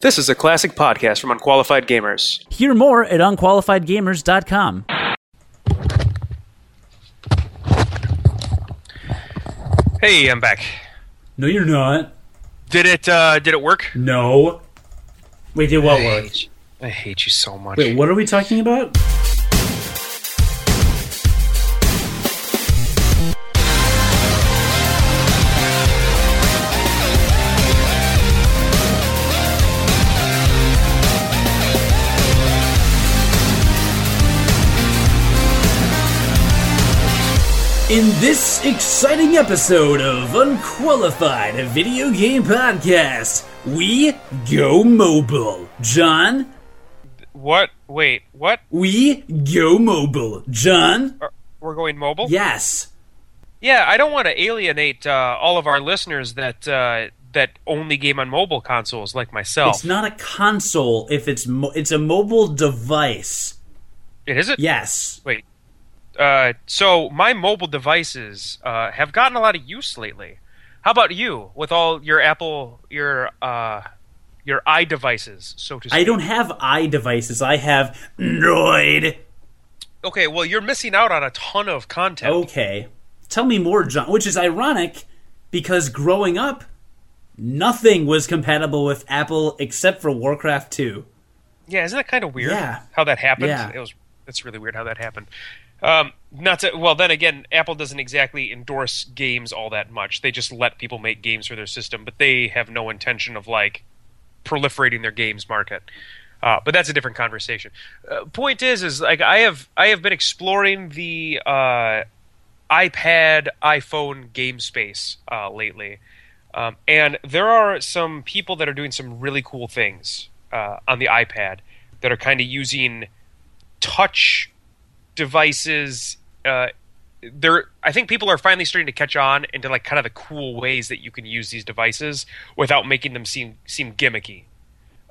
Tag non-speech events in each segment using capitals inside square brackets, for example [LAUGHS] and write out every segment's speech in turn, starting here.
This is a classic podcast from Unqualified Gamers. Hear more at unqualifiedgamers.com. Hey, I'm back. No, you're not. Did it? uh Did it work? No. Wait, did what I work? hate you. I hate you so much. Wait, what are we talking about? In this exciting episode of Unqualified, a video game podcast, we go mobile. John, What? Wait. What? we go mobile. John? We're going mobile. Yes. Yeah. I don't want to alienate uh, all of our listeners that uh, that only game on mobile consoles like myself. It's not a console if it's mo- it's a mobile device. It is it? Yes. Wait. Uh, so my mobile devices uh, have gotten a lot of use lately. How about you with all your Apple your uh, your i devices, so to speak? I don't have i devices. I have Android. Okay, well you're missing out on a ton of content. Okay. Tell me more, John. Which is ironic because growing up, nothing was compatible with Apple except for Warcraft 2. Yeah, isn't that kind of weird? Yeah. How that happened? Yeah. It was. It's really weird how that happened. Um, not to. Well, then again, Apple doesn't exactly endorse games all that much. They just let people make games for their system, but they have no intention of like proliferating their games market. Uh, but that's a different conversation. Uh, point is, is like I have I have been exploring the uh, iPad iPhone game space uh, lately, um, and there are some people that are doing some really cool things uh, on the iPad that are kind of using touch devices. Uh, there, I think people are finally starting to catch on into like kind of the cool ways that you can use these devices without making them seem seem gimmicky.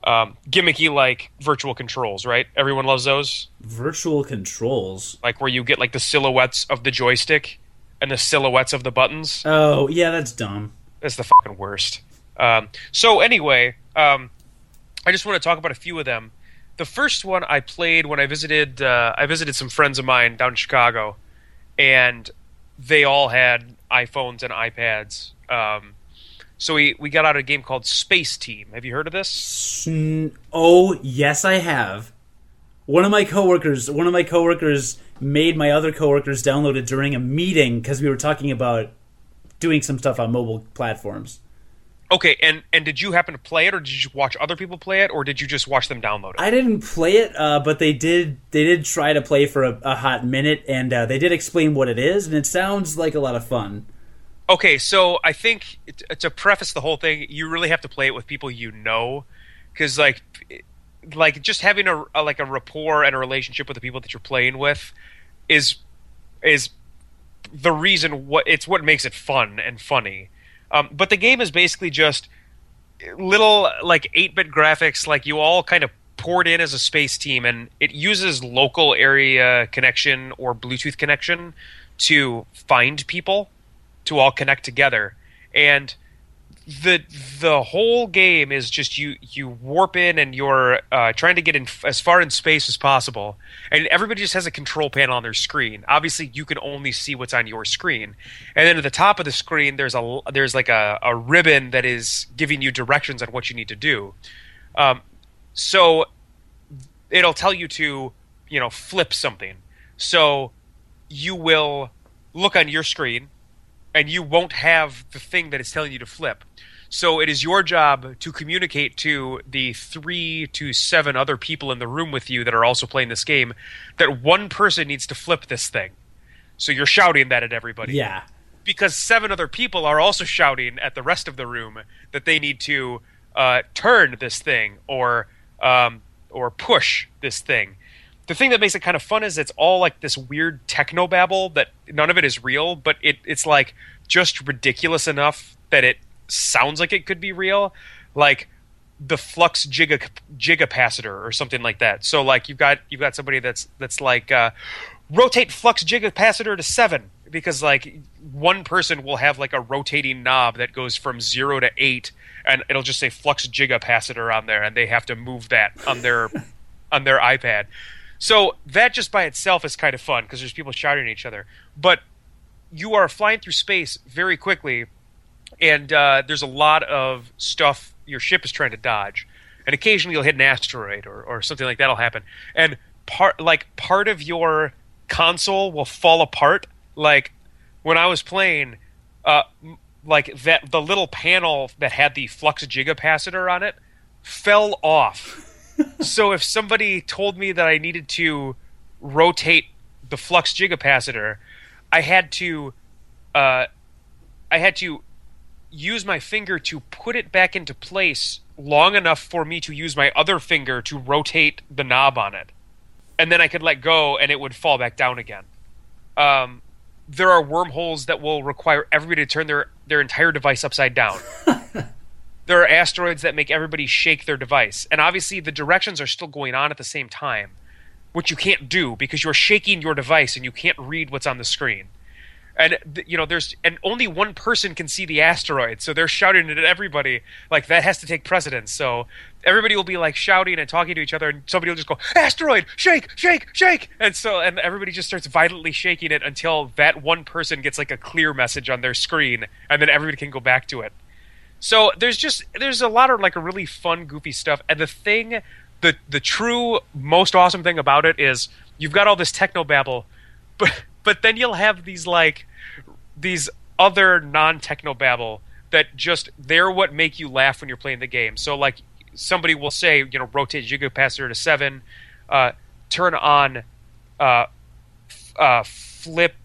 Um, gimmicky like virtual controls, right? Everyone loves those. Virtual controls. Like where you get like the silhouettes of the joystick and the silhouettes of the buttons. Oh, yeah, that's dumb. That's the fucking worst. Um, so anyway, um, I just want to talk about a few of them. The first one I played when I visited uh, I visited some friends of mine down in Chicago, and they all had iPhones and iPads. Um, so we, we got out a game called Spaceteam. Have you heard of this? Oh, yes, I have. One of my coworkers, one of my coworkers made my other coworkers download it during a meeting because we were talking about doing some stuff on mobile platforms. Okay, and and did you happen to play it, or did you just watch other people play it, or did you just watch them download it? I didn't play it, uh, but they did. They did try to play for a, a hot minute, and uh, they did explain what it is, and it sounds like a lot of fun. Okay, so I think it- to preface the whole thing, you really have to play it with people you know, because like, like just having a, a like a rapport and a relationship with the people that you're playing with is is the reason what it's what makes it fun and funny. Um, but the game is basically just little like 8-bit graphics like you all kind of poured in as a space team and it uses local area connection or bluetooth connection to find people to all connect together. And the the whole game is just you you warp in and you're uh, trying to get in as far in space as possible. And everybody just has a control panel on their screen. Obviously you can only see what's on your screen. And then at the top of the screen there's a there's like a, a ribbon that is giving you directions on what you need to do. Um, so it'll tell you to you know flip something. So you will look on your screen and you won't have the thing that it's telling you to flip. So it is your job to communicate to the three to seven other people in the room with you that are also playing this game that one person needs to flip this thing. So you're shouting that at everybody. Yeah, Because seven other people are also shouting at the rest of the room that they need to uh, turn this thing or um, or push this thing. The thing that makes it kind of fun is it's all like this weird techno babble that none of it is real, but it it's like just ridiculous enough that it sounds like it could be real. Like the flux giga gigapacitor or something like that. So like you've got you've got somebody that's that's like uh, rotate flux gigapacitor to seven because like one person will have like a rotating knob that goes from zero to eight and it'll just say flux gigapacitor on there, and they have to move that on their [LAUGHS] on their iPad. So that just by itself is kind of fun because there's people shouting at each other. But you are flying through space very quickly, and uh, there's a lot of stuff your ship is trying to dodge, and occasionally you'll hit an asteroid or, or something like that'll happen. And part like part of your console will fall apart. Like when I was playing, uh, like that the little panel that had the flux gigapacitor on it fell off. [LAUGHS] so if somebody told me that I needed to rotate the flux gigapacitor, I had to uh, I had to use my finger to put it back into place long enough for me to use my other finger to rotate the knob on it. And then I could let go and it would fall back down again. Um, there are wormholes that will require everybody to turn their, their entire device upside down. [LAUGHS] there are asteroids that make everybody shake their device. And obviously, the directions are still going on at the same time, which you can't do because you're shaking your device and you can't read what's on the screen and you know there's and only one person can see the asteroid so they're shouting at everybody like that has to take precedence. So everybody will be like shouting and talking to each other and somebody will just go asteroid! Shake! Shake! Shake! And so and everybody just starts violently shaking it until that one person gets like a clear message on their screen and then everybody can go back to it. So there's just there's a lot of like really fun goofy stuff and the thing the the true most awesome thing about it is you've got all this techno babble but but then you'll have these like these other non techno babble that just they're what make you laugh when you're playing the game. So like somebody will say, you know, rotate gigapacitor to seven, uh, turn on uh, uh, flip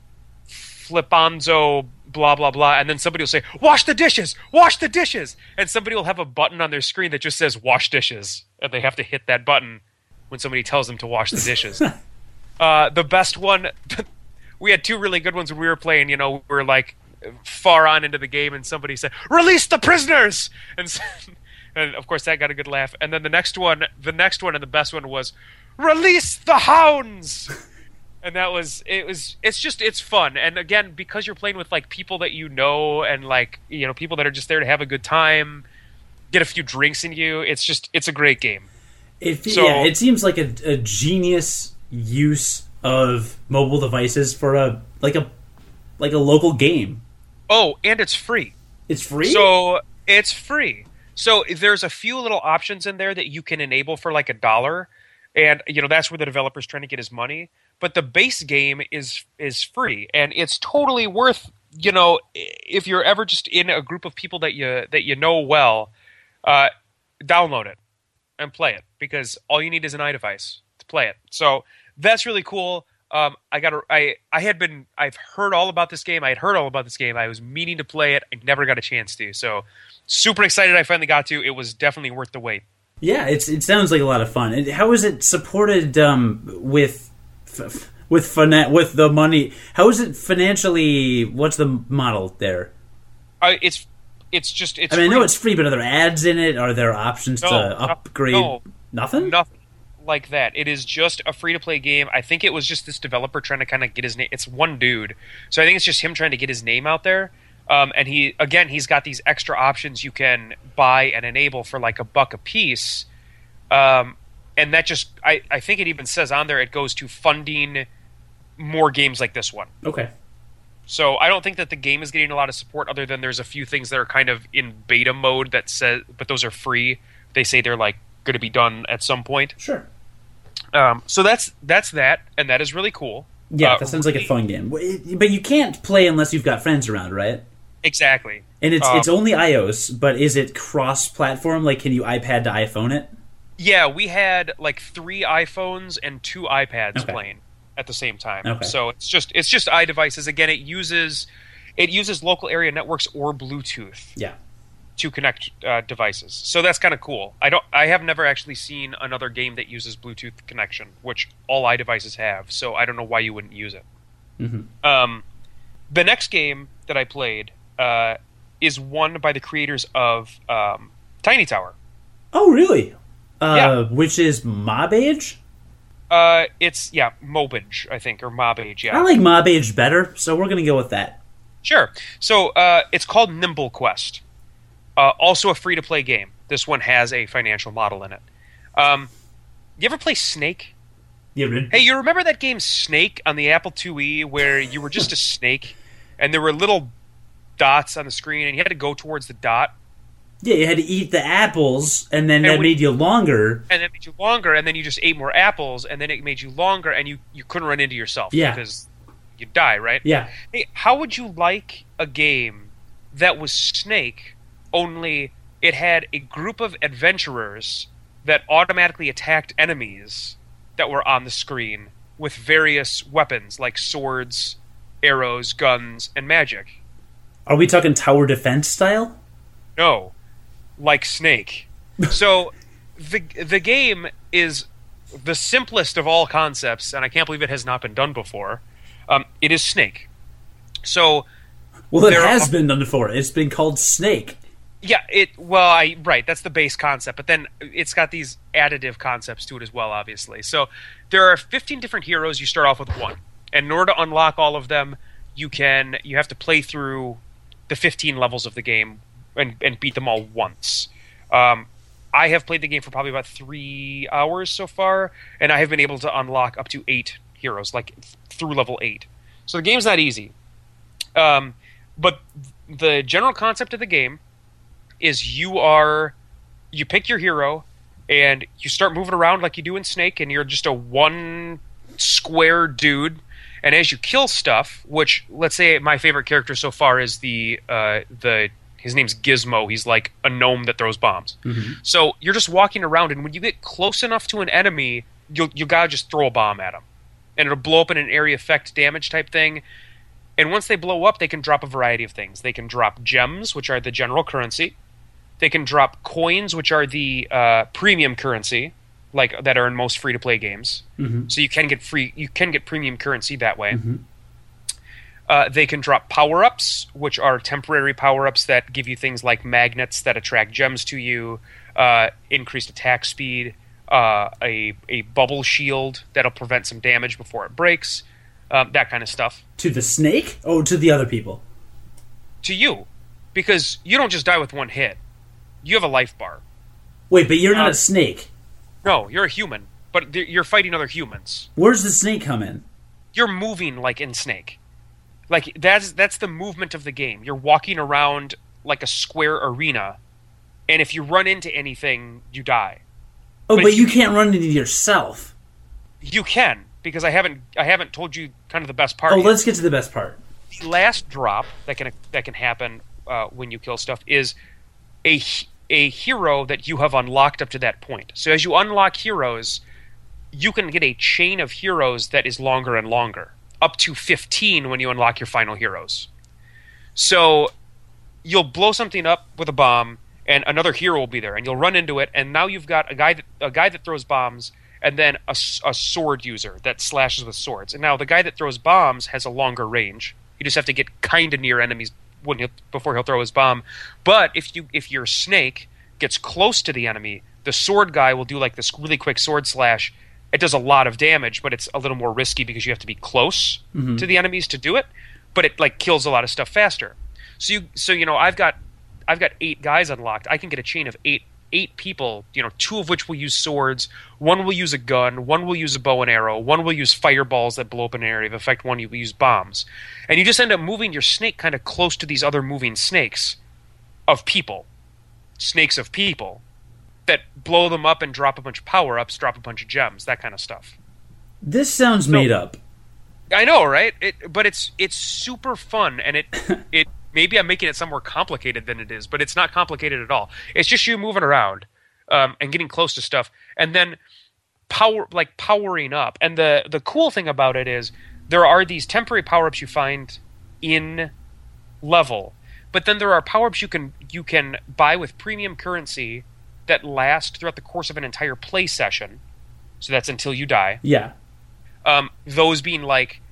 flipanzo blah blah blah and then somebody will say wash the dishes! Wash the dishes! And somebody will have a button on their screen that just says wash dishes and they have to hit that button when somebody tells them to wash the dishes. [LAUGHS] Uh, the best one [LAUGHS] we had two really good ones when we were playing. You know, we are like far on into the game, and somebody said, "Release the prisoners!" and [LAUGHS] and of course that got a good laugh. And then the next one, the next one, and the best one was, "Release the hounds!" [LAUGHS] and that was it was it's just it's fun and again because you're playing with like people that you know and like you know people that are just there to have a good time get a few drinks in you it's just it's a great game it, so, yeah it seems like a, a genius use of mobile devices for a like a like a local game. Oh, and it's free. It's free. So it's free. So there's a few little options in there that you can enable for like a dollar, and you know that's where the developer's trying to get his money. But the base game is is free, and it's totally worth. You know, if you're ever just in a group of people that you that you know well, uh, download it and play it because all you need is an iDevice to play it. So that's really cool. Um, I got I I had been I've heard all about this game. I had heard all about this game. I was meaning to play it. I never got a chance to. So super excited I finally got to. It was definitely worth the wait. Yeah, it's it sounds like a lot of fun. And how is it supported um, with with finan- with the money? How is it financially? What's the model there? Uh, it's it's just it's. I mean, free. I know it's free, but are there ads in it? Are there options no, to upgrade? No, nothing. Nothing like that. It is just a free to play game. I think it was just this developer trying to kind of get his name. It's one dude, so I think it's just him trying to get his name out there. Um, and he again, he's got these extra options you can buy and enable for like a buck a piece. Um, and that just, I, I think it even says on there it goes to funding more games like this one. Okay. So I don't think that the game is getting a lot of support, other than there's a few things that are kind of in beta mode that says, but those are free. They say they're like going to be done at some point. Sure. Um, so that's that's that, and that is really cool. Yeah, uh, that sounds like a fun game. But you can't play unless you've got friends around, right? Exactly. And it's um, it's only iOS, but is it cross-platform? Like, can you iPad to iPhone it? Yeah, we had like three iPhones and two iPads okay. playing at the same time. Okay. So it's just it's just iDevices. Again, it uses it uses local area networks or Bluetooth. Yeah to connect uh, devices. So that's kind of cool. I don't. I have never actually seen another game that uses Bluetooth connection, which all iDevices have. So I don't know why you wouldn't use it. Mm-hmm. Um, the next game that I played uh, is one by the creators of um, Tiny Tower. Oh, really? Uh, yeah. Which is Mob Age. Uh, it's yeah, Mobage, I think, or Mob Age. Yeah, I like Mob Age better, so we're gonna go with that. Sure. So uh, it's called Nimble Quest Uh, also a free to play game. This one has a financial model in it. Um, you ever play Snake? Yeah, but- Hey, you remember that game Snake on the Apple IIe where you were just a [LAUGHS] snake and there were little dots on the screen and you had to go towards the dot yeah, you had to eat the apples, and then And that we- made you longer. and that made you longer and then you just ate more apples and then it made you longer and you, you couldn't run into yourself Yeah. because you'd die, right? Yeah, Hey, how would you like a game that was Snake, only it had a group of adventurers that automatically attacked enemies that were on the screen with various weapons like swords, arrows, guns, and magic? are we talking tower defense style? No, like Snake. [LAUGHS] so the the game is the simplest of all concepts, and I can't believe it has not been done before. Um, it is Snake. So Well, it has are- been done before. It's been called Snake. Yeah, it well, I right, that's the base concept, but then it's got these additive concepts to it as well, obviously. So there are 15 different heroes. You start off with one, and in order to unlock all of them, you can you have to play through the 15 levels of the game and, and beat them all once. Um, I have played the game for probably about three hours so far, and I have been able to unlock up to eight heroes, like through level eight. So the game's not easy. Um, but the general concept of the game is you are you pick your hero and you start moving around like you do in Snake, and you're just a one square dude. And as you kill stuff, which let's say my favorite character so far is the uh, the his name's Gizmo. He's like a gnome that throws bombs. So you're just walking around, and when you get close enough to an enemy, you you gotta just throw a bomb at him, and it'll blow up in an area effect damage type thing. And once they blow up, they can drop a variety of things. They can drop gems, which are the general currency. They can drop coins, which are the uh, premium currency, like that are in most free to play games. So you can get free, you can get premium currency that way. Uh, they can drop power ups, which are temporary power ups that give you things like magnets that attract gems to you, uh, increased attack speed, uh, a a bubble shield that'll prevent some damage before it breaks, um, that kind of stuff. To the snake? Oh, to the other people. To you, because you don't just die with one hit. You have a life bar. Wait, but you're not Uh, a snake. No, you're a human, but th- you're fighting other humans. Where's the snake come in? You're moving like in Snake. Like that's that's the movement of the game. You're walking around like a square arena, and if you run into anything, you die. Oh, But but, you you- can't run into yourself. You can because I haven't I haven't told you kind of the best part. Oh, yet. let's get to the best part. the last drop that can that can happen uh, when you kill stuff is a a hero that you have unlocked up to that point. So as you unlock heroes, you can get a chain of heroes that is longer and longer, up to fifteen when you unlock your final heroes. So you'll blow something up with a bomb, and another hero will be there, and you'll run into it, and now you've got a guy that a guy that throws bombs, and then a sword user that slashes with swords. And now the guy that throws bombs has a longer range. You just have to get kind of near enemies when he'll, before he'll throw his bomb. But if you if your snake gets close to the enemy, the sword guy will do like this really quick sword slash. It does a lot of damage, but it's a little more risky because you have to be close mm-hmm. to the enemies to do it. But it like kills a lot of stuff faster. So you so you know I've got I've got eight guys unlocked. I can get a chain of eight eight people. You know, two of which will use swords. One will use a gun. One will use a bow and arrow. One will use fireballs that blow up an area of effect. One you will use bombs, and you just end up moving your snake kind of close to these other moving snakes of people, snakes of people that blow them up and drop a bunch of power ups, drop a bunch of gems, that kind of stuff. This sounds made up. I know, right? It, but it's it's super fun, and it [LAUGHS] it maybe I'm making it some more complicated than it is, but it's not complicated at all. It's just you moving around um, and getting close to stuff, and then power like powering up. And the the cool thing about it is there are these temporary power ups you find in level, but then there are power ups you can you can buy with premium currency that last throughout the course of an entire play session. So that's until you die Yeah. um, those being like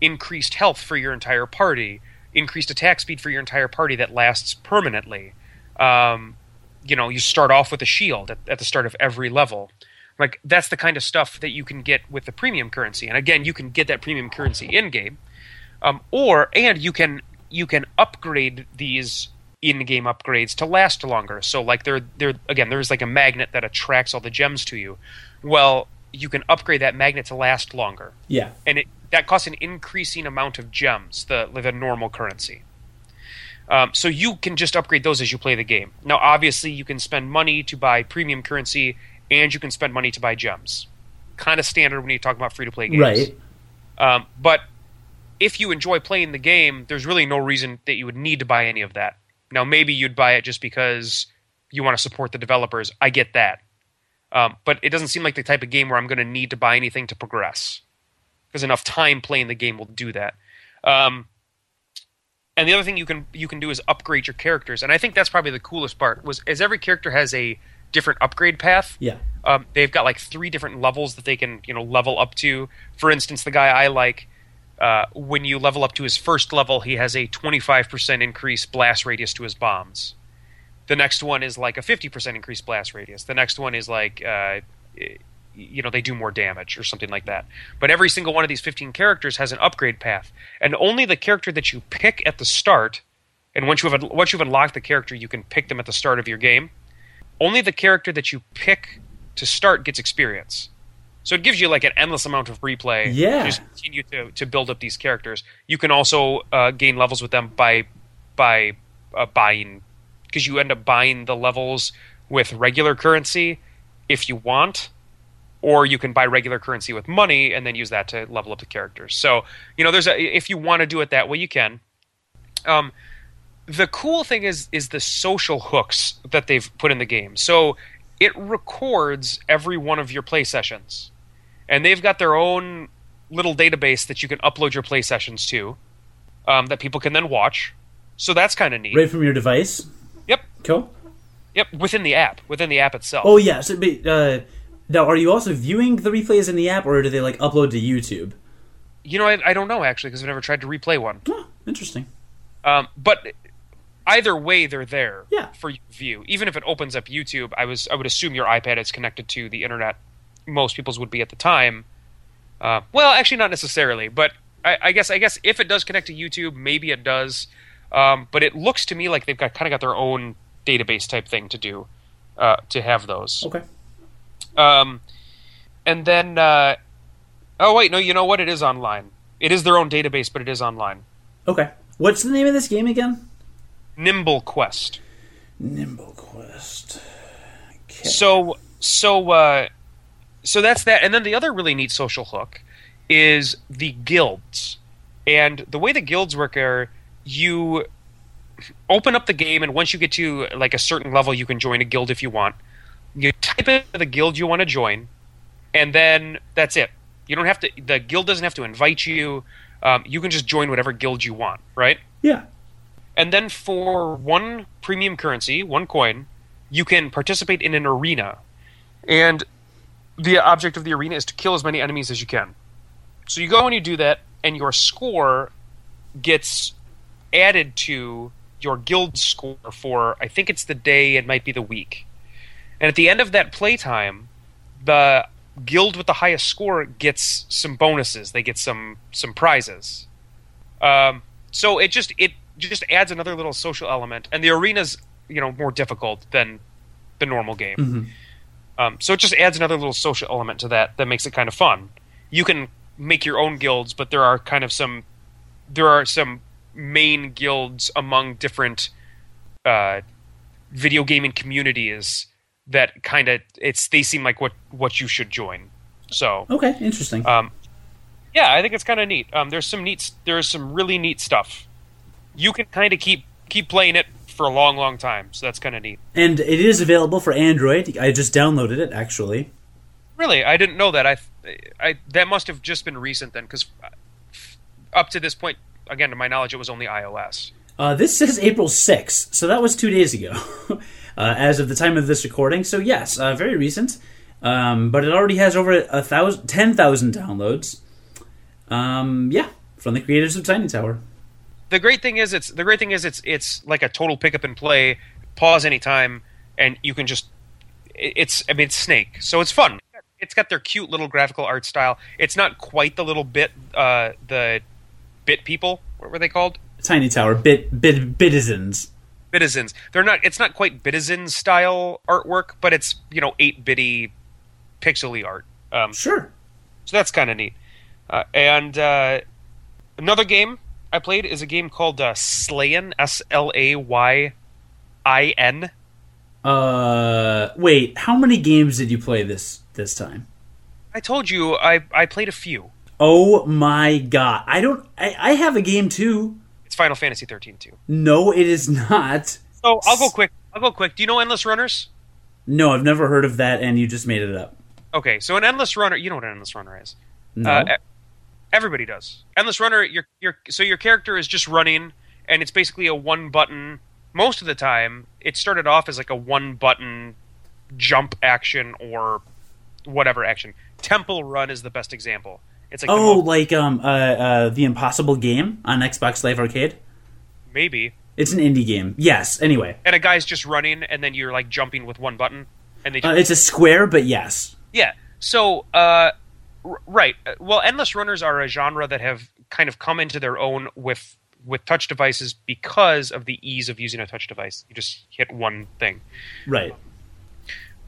increased health for your entire party, increased attack speed for your entire party that lasts permanently. Um, you know, you start off with a shield at, at the start of every level. Like that's the kind of stuff that you can get with the premium currency, and again, you can get that premium currency in game, um, or and you can you can upgrade these in-game upgrades to last longer. So like there there again there's like a magnet that attracts all the gems to you. Well, you can upgrade that magnet to last longer. Yeah. And it that costs an increasing amount of gems, the the normal currency. Um, so you can just upgrade those as you play the game. Now, obviously, you can spend money to buy premium currency, and you can spend money to buy gems. Kind of standard when you talk about free to play games. Right. Um, but if you enjoy playing the game, there's really no reason that you would need to buy any of that. Now, maybe you'd buy it just because you want to support the developers. I get that. Um, but it doesn't seem like the type of game where I'm going to need to buy anything to progress. Because enough time playing the game will do that. Um, and the other thing you can you can do is upgrade your characters, and I think that's probably the coolest part. Was as every character has a different upgrade path. Yeah. Um, they've got like three different levels that they can you know level up to. For instance, the guy I like, uh, when you level up to his first level, he has a 25% increase blast radius to his bombs. The next one is like a 50% increased blast radius. The next one is like, uh, you know, they do more damage or something like that. But every single one of these 15 characters has an upgrade path, and only the character that you pick at the start, and once you have once you've unlocked the character, you can pick them at the start of your game. Only the character that you pick to start gets experience. So it gives you like an endless amount of replay. Yeah. Just continue to, to build up these characters. You can also uh, gain levels with them by by uh, buying because you end up buying the levels with regular currency if you want, or you can buy regular currency with money and then use that to level up the characters. So you know, there's a if you want to do it that way, you can. Um, the cool thing is is the social hooks that they've put in the game. So it records every one of your play sessions, and they've got their own little database that you can upload your play sessions to, um, that people can then watch. So that's kind of neat. Right from your device. Yep. Cool. Yep. Within the app, within the app itself. Oh yeah. So, uh, now, are you also viewing the replays in the app, or do they like upload to YouTube? You know, I, I don't know actually because I've never tried to replay one. Oh, interesting. Um, but either way, they're there Yeah. for view. Even if it opens up YouTube, I was I would assume your iPad is connected to the internet. Most people's would be at the time. Uh, well, actually, not necessarily, but I, I guess I guess if it does connect to YouTube, maybe it does. Um, but it looks to me like they've got kind of got their own database type thing to do uh, to have those. Okay. Um, and then, uh, oh wait, no, you know what? It is online. It is their own database, but it is online. Okay. What's the name of this game again? Nimble Quest. Nimble Quest. Okay. So, so, uh, so that's that. And then the other really neat social hook is the guilds. And the way the guilds work are you open up the game, and once you get to like a certain level, you can join a guild if you want. You type in the guild you want to join, and then that's it. You don't have to. The guild doesn't have to invite you. Um, you can just join whatever guild you want, right? yeah. And then for one premium currency, one coin, you can participate in an arena. And the object of the arena is to kill as many enemies as you can. So you go and you do that, and your score gets added to your guild score for, I think it's the day, it might be the week. And at the end of that playtime, the guild with the highest score gets some bonuses. They get some some prizes. Um, so it just it just adds another little social element, and the arena's you know more difficult than the normal game. Um, so it just adds another little social element to that that makes it kind of fun. You can make your own guilds, but there are kind of some there are some main guilds among different uh, video gaming communities that kind of it's they seem like what what you should join. So Okay. Interesting. um, yeah, I think it's kind of neat. Um, there's some neat, there's some really neat stuff. You can kind of keep keep playing it for a long, long time, so that's kind of neat. and it is available for Android. I just downloaded it actually. Really, I didn't know that. I, I that must have just been recent then, because up to this point, again, to my knowledge, it was only iOS. Uh, this says April 6th, so that was two days ago, [LAUGHS] uh, as of the time of this recording. So yes, uh, very recent, um, but it already has over a thousand, ten thousand downloads. Um, yeah, from the creators of Tiny Tower. The great thing is, it's the great thing is, it's it's like a total pick up and play, pause anytime, and you can just. It's I mean it's Snake, so it's fun. It's got their cute little graphical art style. It's not quite the little bit uh, the bit people. What were they called? Tiny Tower, bit bit bitizens. Bitizens. They're not. It's not quite Bitizen style artwork, but it's you know eight bitty, pixely art. Um, Sure. so that's kind of neat. Uh, and uh, another game I played is a game called uh, Slayin. S L A Y I N. Uh, wait. How many games did you play this this time? I told you I I played a few. Oh my god! I don't. I, I have a game too. Final Fantasy 13 too. No, it is not. So I'll go quick. I'll go quick. Do you know Endless Runners? No, I've never heard of that, and you just made it up. Okay, so an Endless Runner. You know what an Endless Runner is. No. Uh, everybody does. Endless Runner. Your your so your character is just running, and it's basically a one button. Most of the time, it started off as like a one button jump action or whatever action. Temple Run is the best example. It's like oh, like um, uh, uh, the Impossible Game on Xbox Live Arcade. maybe, It's an indie game. Yes. Anyway, and a guy's just running, and then you're like jumping with one button, and they uh, it's a square, but yes. Yeah. So, uh, r- right. Uh, Well, endless runners are a genre that have kind of come into their own with with touch devices because of the ease of using a touch device. You just hit one thing. Right.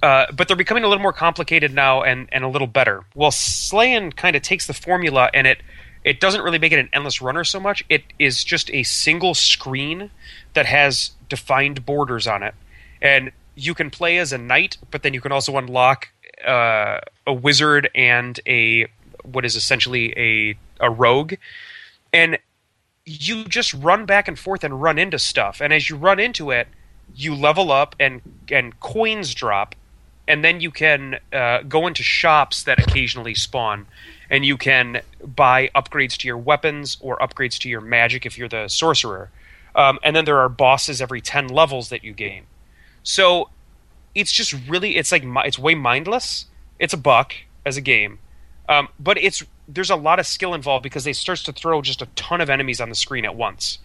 Uh, but they're becoming a little more complicated now and, and a little better. Well, Slayin kind of takes the formula and it it doesn't really make it an endless runner so much. It is just a single screen that has defined borders on it, and you can play as a knight, but then you can also unlock uh, a wizard and a what is essentially a a rogue, and you just run back and forth and run into stuff. And as you run into it, you level up and and coins drop, and then you can uh, go into shops that occasionally spawn, and you can buy upgrades to your weapons or upgrades to your magic if you're the sorcerer. Um, and then there are bosses every ten levels that you gain. So it's just really it's like it's way mindless. It's a buck as a game, um, but it's there's a lot of skill involved because they starts to throw just a ton of enemies on the screen at once.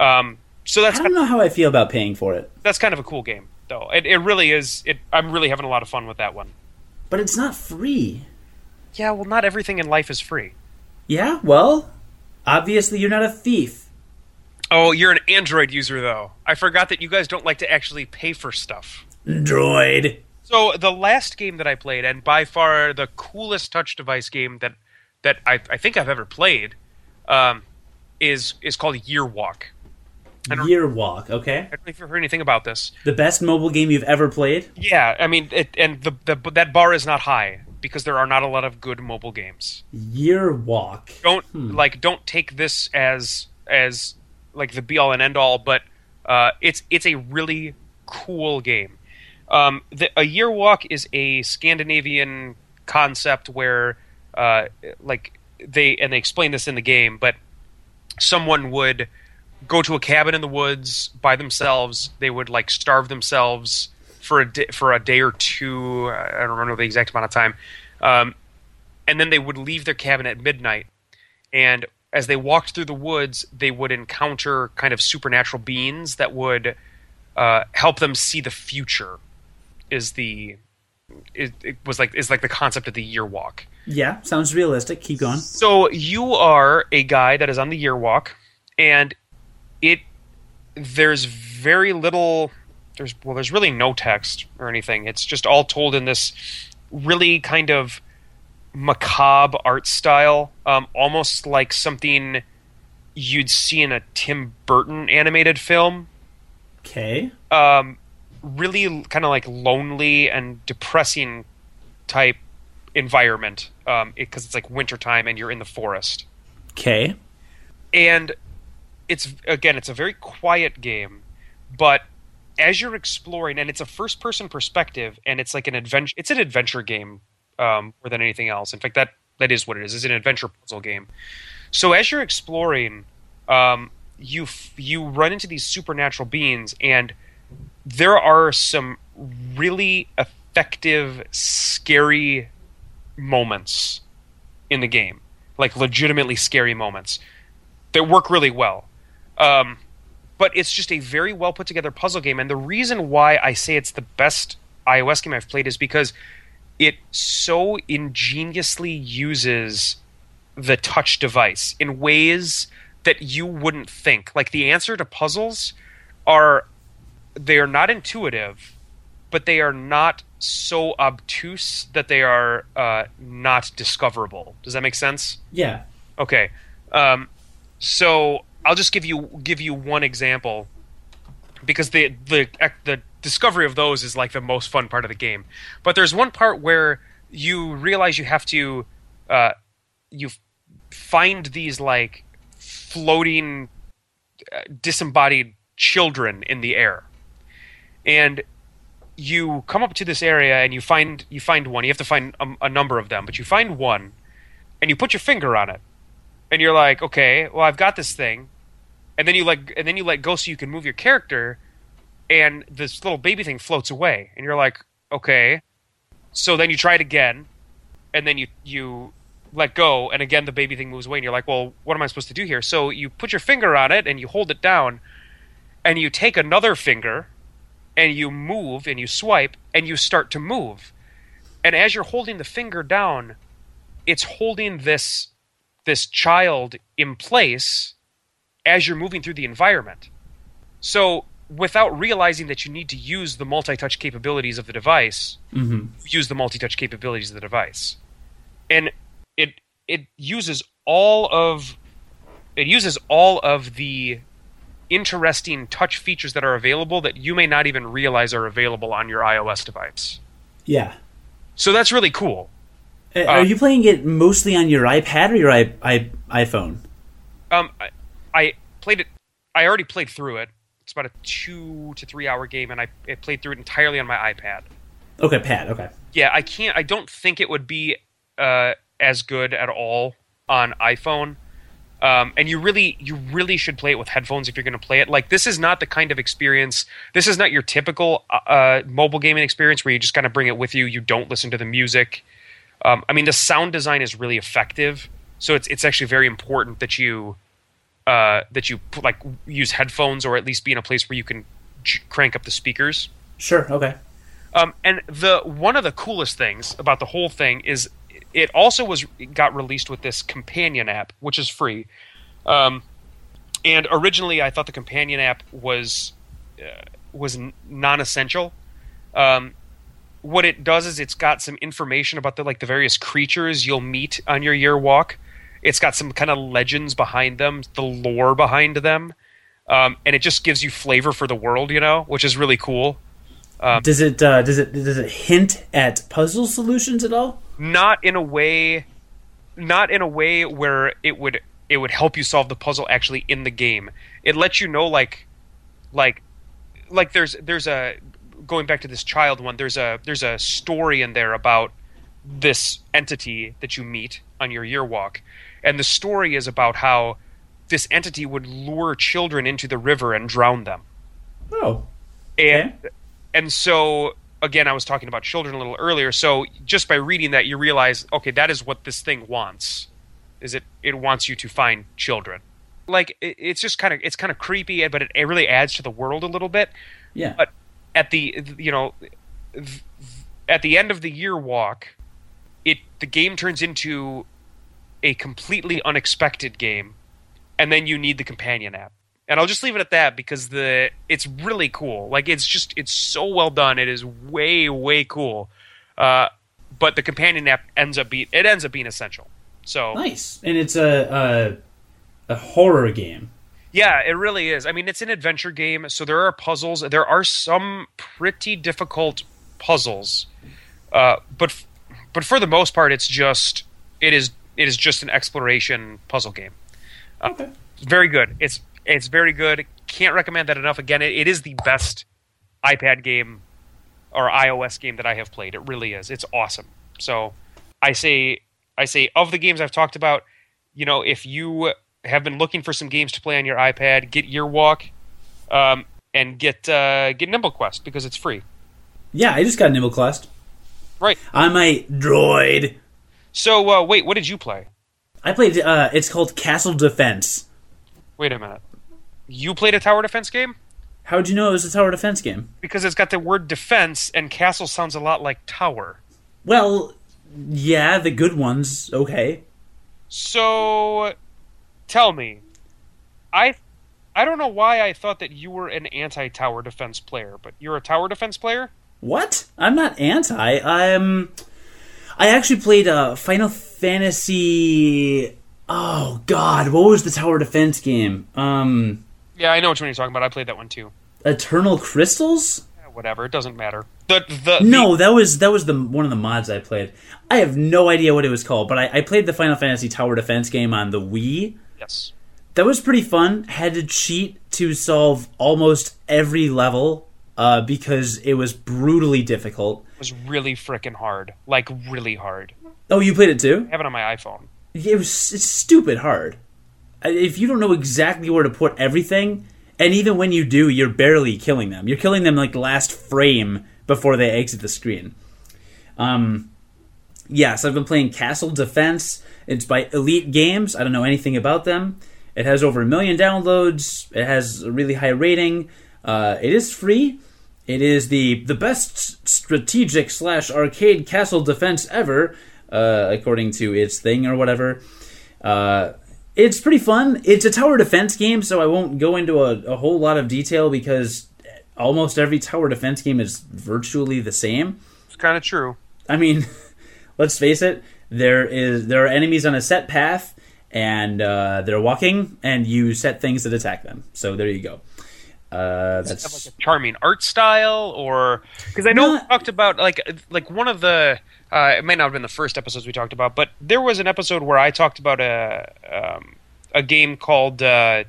Um, so that's I don't know how I feel about paying for it, that's kind of a cool game though. It, it really is. It I'm really having a lot of fun with that one. but it's not free. Yeah, well, not everything in life is free. Yeah. Well, obviously you're not a thief. Oh, you're an Android user though. I forgot that you guys don't like to actually pay for stuff. Droid. So the last game that I played, and by far the coolest touch device game that that I, I think I've ever played, um, is is called Year Walk. Year Walk. Okay. I don't know if you've heard anything about this. The best mobile game you've ever played. Yeah, I mean, it, and the, the that bar is not high because there are not a lot of good mobile games. Year Walk. Don't like don't take this as as like the be all and end all, but uh, it's it's a really cool game. Um, the, a year walk is a Scandinavian concept where uh, like they and they explain this in the game, but someone would go to a cabin in the woods by themselves. They would like starve themselves for a day, for a day or two. I don't remember the exact amount of time, um, and then they would leave their cabin at midnight. And as they walked through the woods, they would encounter kind of supernatural beings that would uh, help them see the future. Is the it, it was like is like the concept of the year walk. Yeah, sounds realistic. Keep going. So you are a guy that is on the year walk, and it there's very little there's well there's really no text or anything. It's just all told in this really kind of macabre art style, um, almost like something you'd see in a Tim Burton animated film. Okay. Um, really kind of like lonely and depressing type environment because um, it, it's like wintertime and you're in the forest Okay. and it's again it's a very quiet game but as you're exploring and it's a first person perspective and it's like an adventure it's an adventure game um, more than anything else. In fact that that is what it is. It's an adventure puzzle game. So as you're exploring um, you f- you run into these supernatural beings and there are some really effective scary moments in the game. Like legitimately scary moments that work really well. Um, but it's just a very well put together puzzle game. And the reason why I say it's the best iOS game I've played is because it so ingeniously uses the touch device in ways that you wouldn't think. Like the answer to puzzles are they are not intuitive, but they are not so obtuse that they are uh, not discoverable. Does that make sense? Yeah. Okay. Um, so I'll just give you give you one example because the the the discovery of those is like the most fun part of the game. But there's one part where you realize you have to uh, you find these like floating uh, disembodied children in the air. And you come up to this area and you find you find one. You have to find a, a, number of them but you find one and you put your finger on it. And you're like okay well i've got this thing and then you like and then you let go so you can move your character and this little baby thing floats away and you're like okay. So then you try it again and then you you let go and again the baby thing moves away and you're like well what am i supposed to do here? So you put your finger on it and you hold it down and you take another finger and you move and you swipe and you start to move. And as you're holding the finger down it's holding this this child in place as you're moving through the environment so without realizing that you need to use the multi-touch capabilities of the device mm-hmm. use the multi-touch capabilities of the device and it it uses all of it uses all of the interesting touch features that are available that you may not even realize are available on your iOS device. Yeah. So that's really cool. Uh, are you playing it mostly on your iPad or your I, I, iPhone? Um, I, played it. I already played through it. It's about a two to three hour game, and I, I played through it entirely on my iPad. Okay, pad. Okay. Yeah, I can't. I don't think it would be uh, as good at all on iPhone. Um, and you really, you really should play it with headphones if you're going to play it. Like this is not the kind of experience. This is not your typical uh, uh, mobile gaming experience where you just kind of bring it with you. You don't listen to the music. Um, I mean, the sound design is really effective, so it's it's actually very important that you uh, that you put, like use headphones or at least be in a place where you can j- crank up the speakers. Sure. Okay. Um, and the one of the coolest things about the whole thing is it also was got released with this companion app, which is free. Um, and originally, I thought the companion app was uh, was non-essential. Um, what it does is it's got some information about the like the various creatures you'll meet on your year walk. It's got some kind of legends behind them, the lore behind them, um, and it just gives you flavor for the world, you know, which is really cool. Um, does it uh, does it does it hint at puzzle solutions at all? not in a way not in a way where it would it would help you solve the puzzle actually in the game. It lets you know like like like there's there's a going back to this child one there's a there's a story in there about this entity that you meet on your year walk and the story is about how this entity would lure children into the river and drown them oh and okay. and so again, I was talking about children a little earlier. So just by reading that, you realize, okay, that is what this thing wants. Is it? It wants you to find children. Like it, it's just kind of it's kind of creepy, but it, it, really adds to the world a little bit. Yeah. But at the you know at the end of the year walk, it the game turns into a completely unexpected game, and then you need the companion app and I'll just leave it at that because the it's really cool. Like it's just it's so well done. It is way way cool. Uh, but the companion app ends up being it ends up being essential. So nice, and it's a a, a horror game. Yeah, it really is. I mean, it's an adventure game, so there are puzzles. There are some pretty difficult puzzles, uh, but but for the most part, it's just it is it is just an exploration puzzle game. Uh, okay. Very good. It's it's very good. Can't recommend that enough. Again, it, it is the best iPad game or iOS game that I have played. It really is. It's awesome. So I say I say of the games I've talked about, you know, if you have been looking for some games to play on your iPad, get Year Walk, um, and get uh, get Nimble Quest because it's free. Yeah, I just got Nimble Quest. Right. On my droid. So uh, wait, what did you play? I played. Uh, it's called Castle Defense. Wait a minute. You played a tower defense game? How'd you know it was a tower defense game? Because it's got the word defense, and castle sounds a lot like tower. Well, yeah, the good ones, okay. So, tell me, I, I don't know why I thought that you were an anti-tower defense player, but you're a tower defense player. What? I'm not anti. I'm. I actually played uh, Final Fantasy. Oh God, what was the tower defense game? Um, Yeah, I know which one you're talking about. I played that one too. Eternal Crystals. Yeah, whatever, it doesn't matter. The the No, that was that was the one of the mods I played. I have no idea what it was called, but I, I played the Final Fantasy Tower Defense game on the Wii. yes. That was pretty fun. Had to cheat to solve almost every level uh, because it was brutally difficult. It was really freaking hard, like really hard. Oh, you played it too? I have it on my iPhone. It was it's stupid hard. If you don't know exactly where to put everything, and even when you do, you're barely killing them. You're killing them like last frame before they exit the screen. Um, yes, I've been playing Castle Defense. It's by Elite Games. I don't know anything about them. It has over a million downloads. It has a really high rating. Uh, it is free. It is the the best strategic slash arcade castle defense ever, uh, according to its thing or whatever. Uh, it's pretty fun. It's a tower defense game, so I won't go into a, a whole lot of detail because almost every tower defense game is virtually the same. It's kind of true. I mean, [LAUGHS] let's face it. There is there are enemies on a set path, and uh, they're walking, and you set things that attack them. So there you go. Uh, Does it have that's like a charming art style, or because I know Not- we talked about like like one of the uh, it may not have been the first episodes we talked about, but there was an episode where I talked about a um, a game called uh,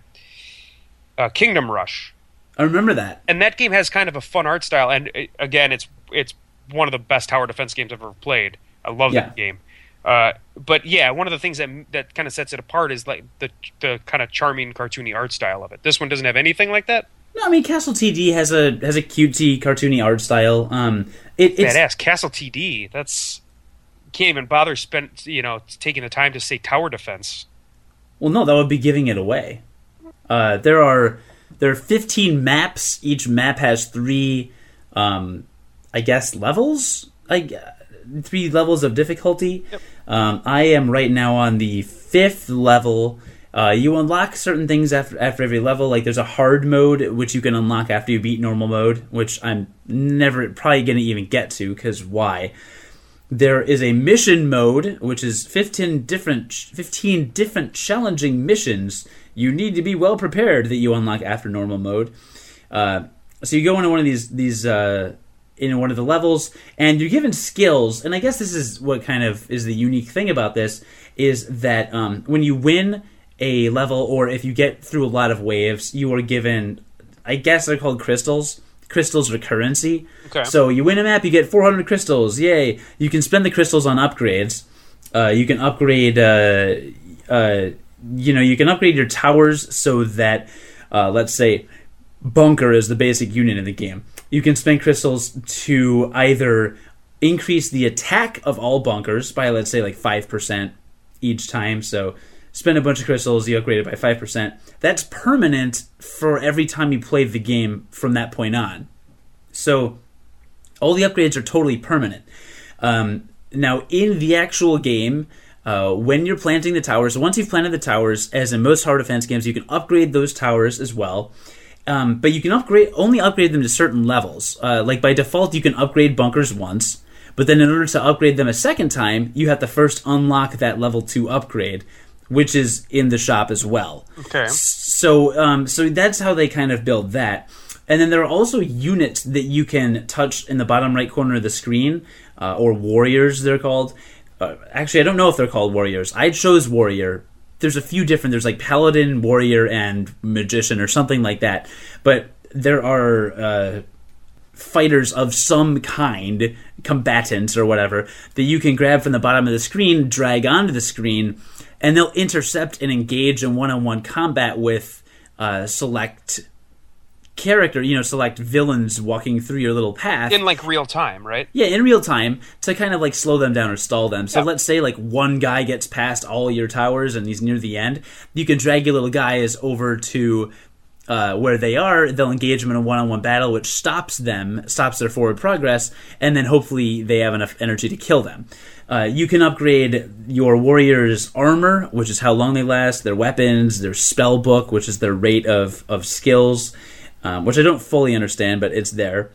uh, Kingdom Rush, I remember that. and that game has kind of a fun art style. And uh, again, it's it's one of the best tower defense games I've ever played. I love Yeah. that game. Uh, but yeah, one of the things that that kind of sets it apart is like the the kind of charming, cartoony art style of it. This one doesn't have anything like that. No, I mean Castle TD has a has a cutesy, cartoony art style. Um, it, it's Badass Castle TD. That's can't even bother spend you know taking the time to say tower defense. Well, no, that would be giving it away. Uh, there are there are 15 maps. Each map has three, um, I guess, levels. I three levels of difficulty. Um, I am right now on the fifth level. Uh, you unlock certain things after after every level. Like there's a hard mode which you can unlock after you beat normal mode, which I'm never probably gonna even get to because why? There is a mission mode, which is 15 different 15 different challenging missions you need to be well prepared that you unlock after normal mode. Uh, so you go into one of these these uh, in one of the levels, and you're given skills. And I guess this is what kind of is the unique thing about this is that um, when you win a level, or if you get through a lot of waves, you are given. I guess they're called crystals. Crystals are currency. Okay. So you win a map, you get 400 crystals. Yay! You can spend the crystals on upgrades. Uh, you can upgrade. Uh, uh, you know, you can upgrade your towers so that, uh, let's say, bunker is the basic unit in the game. You can spend crystals to either increase the attack of all bunkers by, let's say, like five percent each time. So spend a bunch of crystals, you upgrade it by five percent. That's permanent for every time you play the game from that point on. So all the upgrades are totally permanent. Um, now, in the actual game, uh, when you're planting the towers, once you've planted the towers, as in most tower defense games, you can upgrade those towers as well. Um, but you can upgrade only upgrade them to certain levels. Uh, like by default, you can upgrade bunkers once, but then in order to upgrade them a second time, you have to first unlock that level two upgrade, which is in the shop as well. Okay. So, um, so that's how they kind of build that. And then there are also units that you can touch in the bottom right corner of the screen, uh, or warriors, they're called. Uh, actually, I don't know if they're called warriors. I chose warrior. There's a few different. There's like paladin, warrior, and magician, or something like that. But there are uh, fighters of some kind, combatants or whatever, that you can grab from the bottom of the screen, drag onto the screen, and they'll intercept and engage in one-on-one combat with uh, select character, you know, select villains walking through your little path. In like real time, right? Yeah, in real time to kind of like slow them down or stall them. So Yeah. let's say like one guy gets past all your towers and he's near the end. You can drag your little guys over to uh, where they are, they'll engage them in a one-on-one battle, which stops them, stops their forward progress, and then hopefully they have enough energy to kill them. Uh, you can upgrade your warrior's armor, which is how long they last, their weapons, their spell book, which is their rate of of skills, um, which I don't fully understand, but it's there.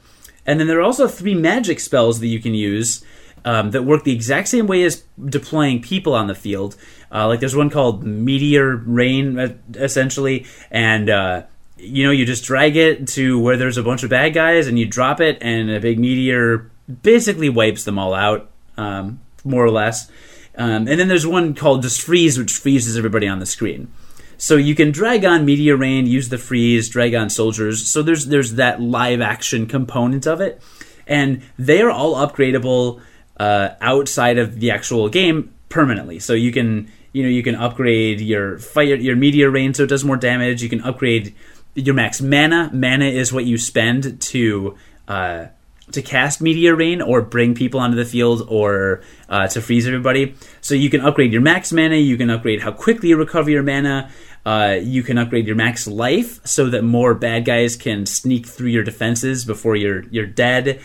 And then there are also three magic spells that you can use um, that work the exact same way as deploying people on the field. Uh, like there's one called Meteor Rain, uh, essentially, and uh, you know you just drag it to where there's a bunch of bad guys, and you drop it, and a big meteor basically wipes them all out, um, more or less. Um, and then there's one called just freeze, which freezes everybody on the screen. So you can drag on meteor rain, use the freeze, drag on soldiers. So there's there's that live action component of it, and they are all upgradable uh, outside of the actual game permanently. So you can you know you can upgrade your fire your meteor rain so it does more damage. You can upgrade your max mana. Mana is what you spend to uh, to cast meteor rain or bring people onto the field or uh, to freeze everybody. So you can upgrade your max mana. You can upgrade how quickly you recover your mana. Uh, you can upgrade your max life so that more bad guys can sneak through your defenses before you're you're dead.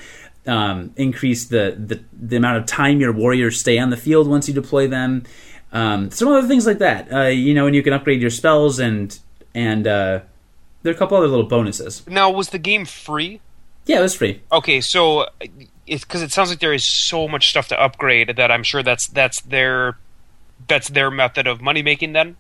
Um, increase the, the the amount of time your warriors stay on the field once you deploy them. Um, some other things like that. Uh, you know, and you can upgrade your spells and and uh, there are a couple other little bonuses. Now, was the game free? Yeah, it was free. Okay, so it's because it sounds like there is so much stuff to upgrade that I'm sure that's that's their that's their method of money making. Then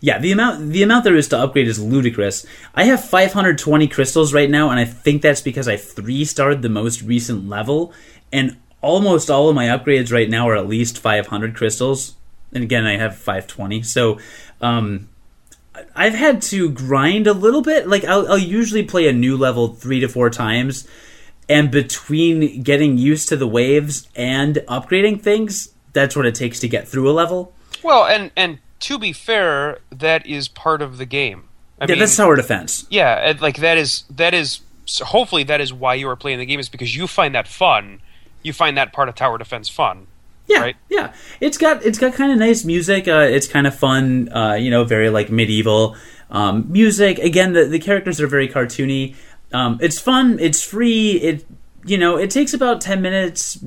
Yeah, the amount the amount there is to upgrade is ludicrous. I have 520 crystals right now, and I think that's because I three starred the most recent level, and almost all of my upgrades right now are at least 500 crystals. And again, I have 520, so um, I've had to grind a little bit. Like I'll, I'll usually play a new level three to four times, and between getting used to the waves and upgrading things, that's what it takes to get through a level. well, and and to be fair, that is part of the game. I Yeah, that's tower defense. yeah, like that is that is so hopefully that is why you are playing the game is because you find that fun. You find that part of tower defense fun. Yeah, Right. yeah. It's got it's got kind of nice music. Uh, it's kind of fun. Uh, you know, very like medieval um, music. Again, the the characters are very cartoony. Um, it's fun. It's free. It you know it takes about ten minutes,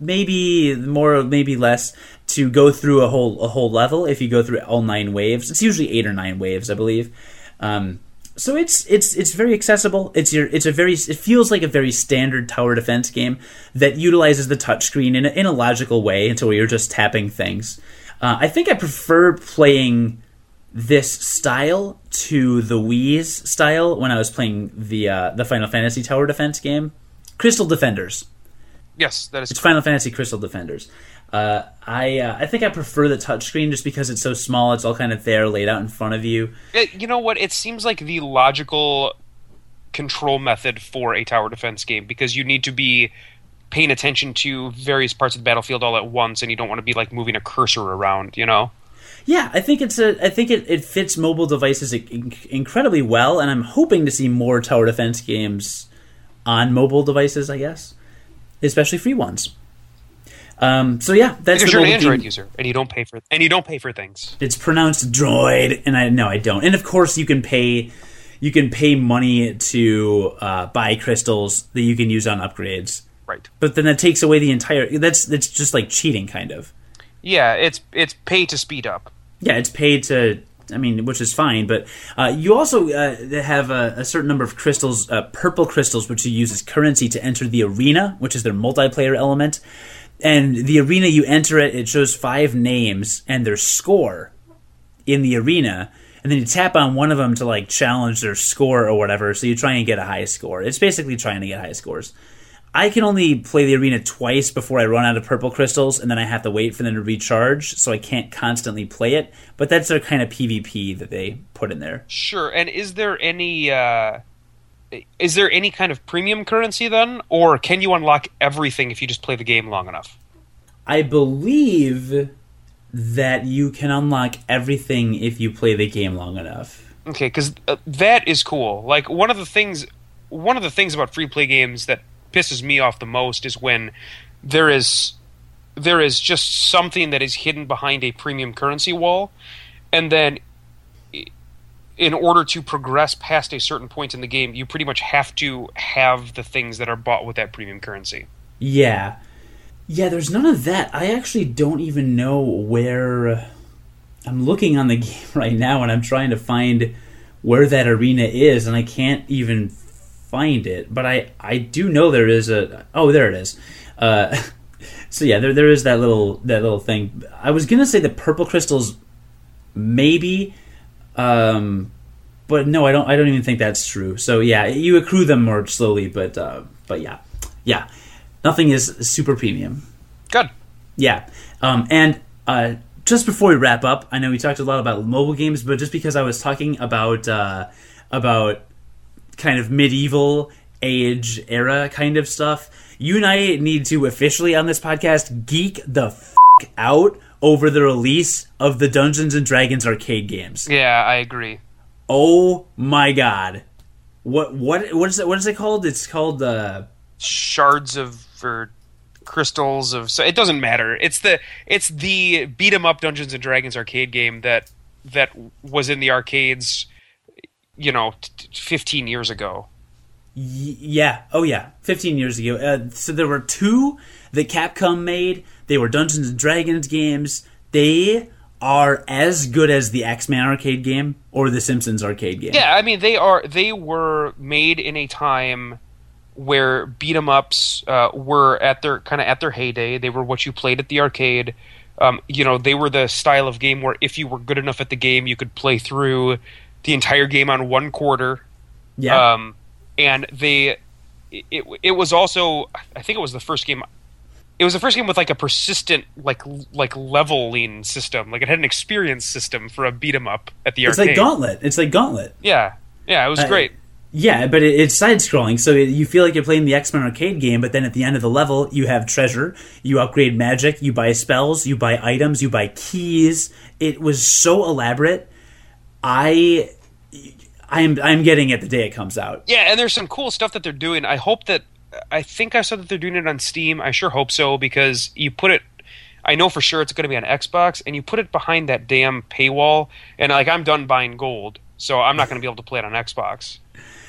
maybe more, maybe less, to go through a whole a whole level. If you go through all nine waves, it's usually eight or nine waves, I believe. Um, so it's it's it's very accessible. It's your it's a very it feels like a very standard tower defense game that utilizes the touchscreen in a, in a logical way until you're just tapping things. Uh, I think I prefer playing this style to the Wii's style when I was playing the uh, the Final Fantasy tower defense game, Crystal Defenders. Yes, that is It's Final Fantasy Crystal Defenders. Uh, I uh, I think I prefer the touchscreen just because it's so small. It's all kind of there, laid out in front of you. It, you know what? It seems like the logical control method for a tower defense game because you need to be paying attention to various parts of the battlefield all at once, and you don't want to be like moving a cursor around. You know? Yeah, I think it's a. I think it, it fits mobile devices incredibly well, and I'm hoping to see more tower defense games on mobile devices. I guess, especially free ones. Um, so yeah, that's Because the you're an Android game. user and you don't pay for and you don't pay for things. It's pronounced droid, and I no, I don't. And of course, you can pay. You can pay money to uh, buy crystals that you can use on upgrades, Right. but then that takes away the entire. That's that's just like cheating, kind of. Yeah, it's it's pay to speed up. Yeah, it's paid to. I mean, which is fine, but uh, you also uh, have a, a certain number of crystals, uh, purple crystals, which you use as currency to enter the arena, which is their multiplayer element. And the arena, you enter it, it shows five names and their score in the arena, and then you tap on one of them to like challenge their score or whatever. So you try and get a high score. It's basically trying to get high scores. I can only play the arena twice before I run out of purple crystals, and then I have to wait for them to recharge, so I can't constantly play it. But that's their kind of PvP that they put in there. Sure. And is there any uh is there any kind of premium currency then or can you unlock everything if you just play the game long enough? I believe that you can unlock everything if you play the game long enough. Okay, cuz uh, that is cool. Like one of the things one of the things about free play games that pisses me off the most is when there is there is just something that is hidden behind a premium currency wall and then in order to progress past a certain point in the game, you pretty much have to have the things that are bought with that premium currency. Yeah. Yeah, there's none of that. I actually don't even know where. I'm looking on the [LAUGHS] game right now and I'm trying to find where that arena is, and I can't even find it. But I, I do know there is a. Oh, there it is. Uh, [LAUGHS] so yeah, there there is that little that little thing. I was gonna say the purple crystals, maybe, um, but no, I don't. I don't even think that's true. So yeah, you accrue them more slowly, but uh, but yeah, yeah, nothing is super premium. Good. Yeah, um, and uh, just before we wrap up, I know we talked a lot about mobile games, but just because I was talking about uh, about kind of medieval age era kind of stuff, you and I need to officially on this podcast geek the f- out over the release of the Dungeons and Dragons arcade games. Yeah, I agree. Oh my god. What what what is it what is it called? It's called uh Shards of or crystals of so it doesn't matter. It's the it's the beat 'em up Dungeons and Dragons arcade game that that was in the arcades, you know, t- t- 15 years ago. y- yeah. Oh yeah. 15 years ago. Uh, so there were two that Capcom made. They were Dungeons and Dragons games. They are as good as the X-Men arcade game or the Simpsons arcade game. Yeah, I mean they are they were made in a time where beat 'em ups uh, were at their kind of at their heyday. They were what you played at the arcade. Um, you know, they were the style of game where if you were good enough at the game, you could play through the entire game on one quarter. Yeah. Um, and they, it, it was also, I think it was the first game. It was the first game with like a persistent, like like leveling system. Like it had an experience system for a beat 'em up at the it's arcade. It's like Gauntlet. It's like Gauntlet. yeah, yeah, it was Uh, great. Yeah, but it, it's side scrolling, so it, you feel like you're playing the X Men arcade game, but then at the end of the level, you have treasure, you upgrade magic, you buy spells, you buy items, you buy keys. It was so elaborate. I. I'm I'm getting it the day it comes out. Yeah, and there's some cool stuff that they're doing. I hope that I think I saw that they're doing it on Steam. I sure hope so because you put it I know for sure it's going to be on Xbox and you put it behind that damn paywall and like I'm done buying gold. So I'm not going to be able to play it on Xbox.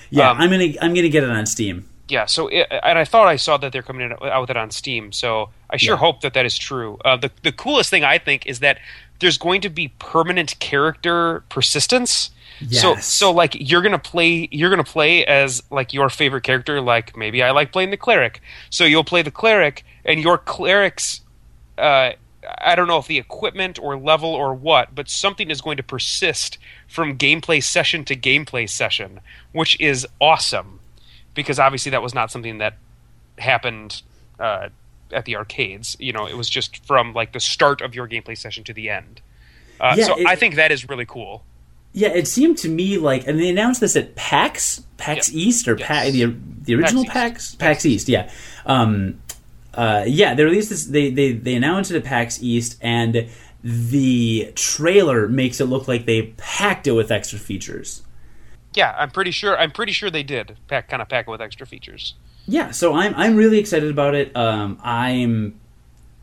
Yeah, Um, I'm gonna I'm gonna get it on Steam. Yeah, so it, and I thought I saw that they're coming in, out with it on Steam. So I sure Yeah. hope that that is true. Uh, the the coolest thing I think is that there's going to be permanent character persistence. So so like you're gonna play you're gonna play as like your favorite character. Like maybe I like playing the cleric, so you'll play the cleric, and your cleric's uh, I don't know if the equipment or level or what, but something is going to persist from gameplay session to gameplay session, which is awesome because obviously that was not something that happened uh, at the arcades. You know, it was just from like the start of your gameplay session to the end. Uh, Yeah, so it- I think that is really cool. Yeah, it seemed to me like, and they announced this at PAX, PAX Yeah. East, or Yes. PAX, the the original PAX PAX, PAX East. Yeah, um, uh, yeah. They released this. They they they announced it at PAX East, and the trailer makes it look like they packed it with extra features. Yeah, I'm pretty sure. I'm pretty sure they did pack kind of pack it with extra features. Yeah, so I'm I'm really excited about it. Um, I'm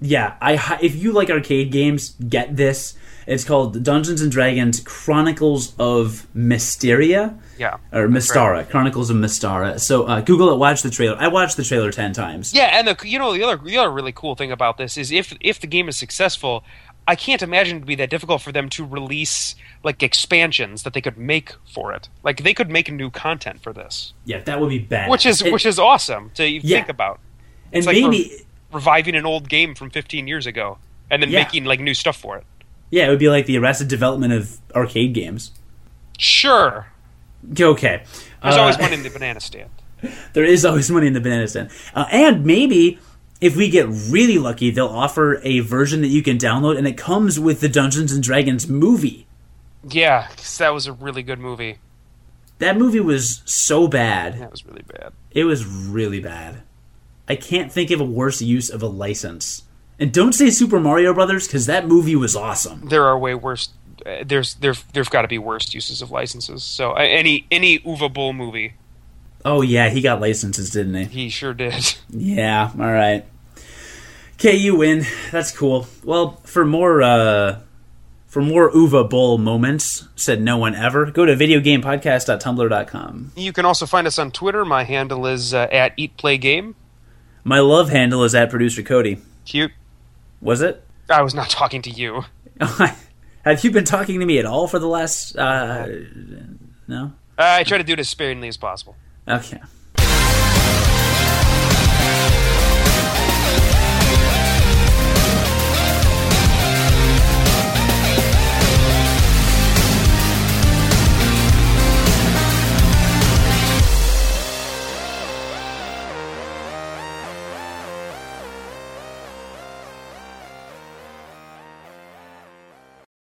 yeah, I if you like arcade games, get this. It's called Dungeons and Dragons Chronicles of Mysteria. Yeah, or Mystara, right. Chronicles of Mystara. So uh, Google it, watch the trailer. I watched the trailer ten times. Yeah, and the you know the other the other really cool thing about this is if if the game is successful, I can't imagine it to be that difficult for them to release like expansions that they could make for it. Like they could make new content for this, Yeah, that would be bad. which is and, which is awesome to Yeah. think about. and it's like maybe Reviving an old game from 15 years ago and then Yeah. making like new stuff for it. yeah, it would be like the Arrested Development of arcade games. Sure, Okay, there's Uh, always one in the [LAUGHS] banana stand. there is always money in the banana stand, uh, and maybe. If we get really lucky, they'll offer a version that you can download, and it comes with the Dungeons and Dragons movie. Yeah, 'cause that was a really good movie. That movie was so bad. That was really bad. It was really bad. I can't think of a worse use of a license. And don't say Super Mario Brothers because that movie was awesome. There are way worse. Uh, there's there there've got to be worse uses of licenses. So uh, any any Uwe Boll movie, Oh yeah, he got licenses, didn't he? he sure did. [LAUGHS] Yeah. All right. Okay, you win. That's cool. Well, for more uh, For more Uwe Boll moments, said no one ever, go to videogamepodcast.tumblr.com. You can also find us on Twitter. My handle is uh, at Eat Play Game. My love handle is at producer Cody. Cute. Was it? I was not talking to you. [LAUGHS] Have you been talking to me at all for the last? Uh, no. Uh, I try to do it as sparingly as possible. Okay.